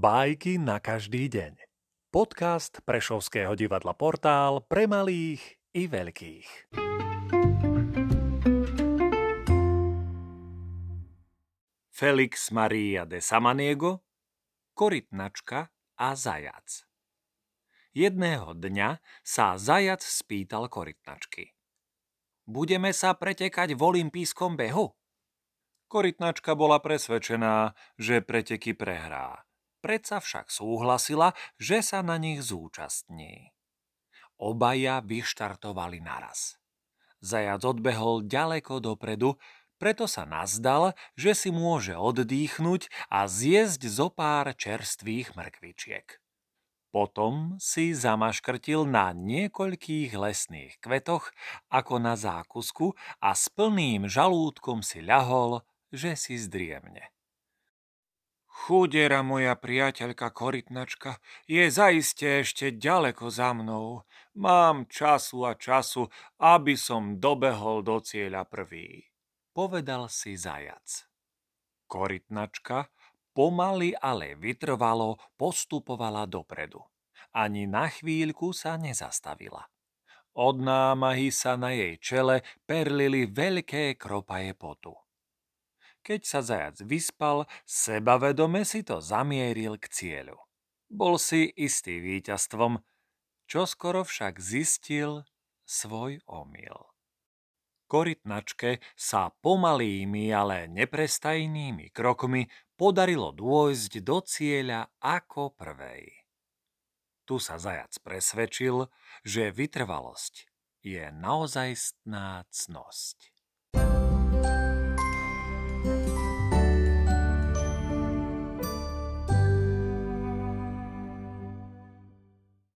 Bajky na každý deň. Podcast Prešovského divadla Portál pre malých i veľkých. Felix Maria de Samaniego, Korytnačka a zajac. Jedného dňa sa zajac spýtal korytnačky. Budeme sa pretekať v olympijskom behu? Korytnačka bola presvedčená, že preteky prehrá Predsa však súhlasila, že sa na nich zúčastní. Obaja vyštartovali naraz. Zajac odbehol ďaleko dopredu, preto sa nazdal, že si môže oddýchnuť a zjesť zo pár čerstvých mrkvičiek. Potom si zamaškrtil na niekoľkých lesných kvetoch ako na zákusku a s plným žalúdkom si ľahol, že si zdriemne. Chudera moja priateľka korytnačka je zaiste ešte ďaleko za mnou. Mám času a času, aby som dobehol do cieľa prvý. Povedal si zajac. Korytnačka pomaly, ale vytrvalo postupovala dopredu. Ani na chvíľku sa nezastavila. Od námahy sa na jej čele perlili veľké kropaje potu. Keď sa zajac vyspal, sebavedome si to zamieril k cieľu. Bol si istý víťazstvom, čo skoro však zistil svoj omyl. Korytnačke sa pomalými, ale neprestajnými krokmi podarilo dôjsť do cieľa ako prvej. Tu sa zajac presvedčil, že vytrvalosť je naozajstná cnosť.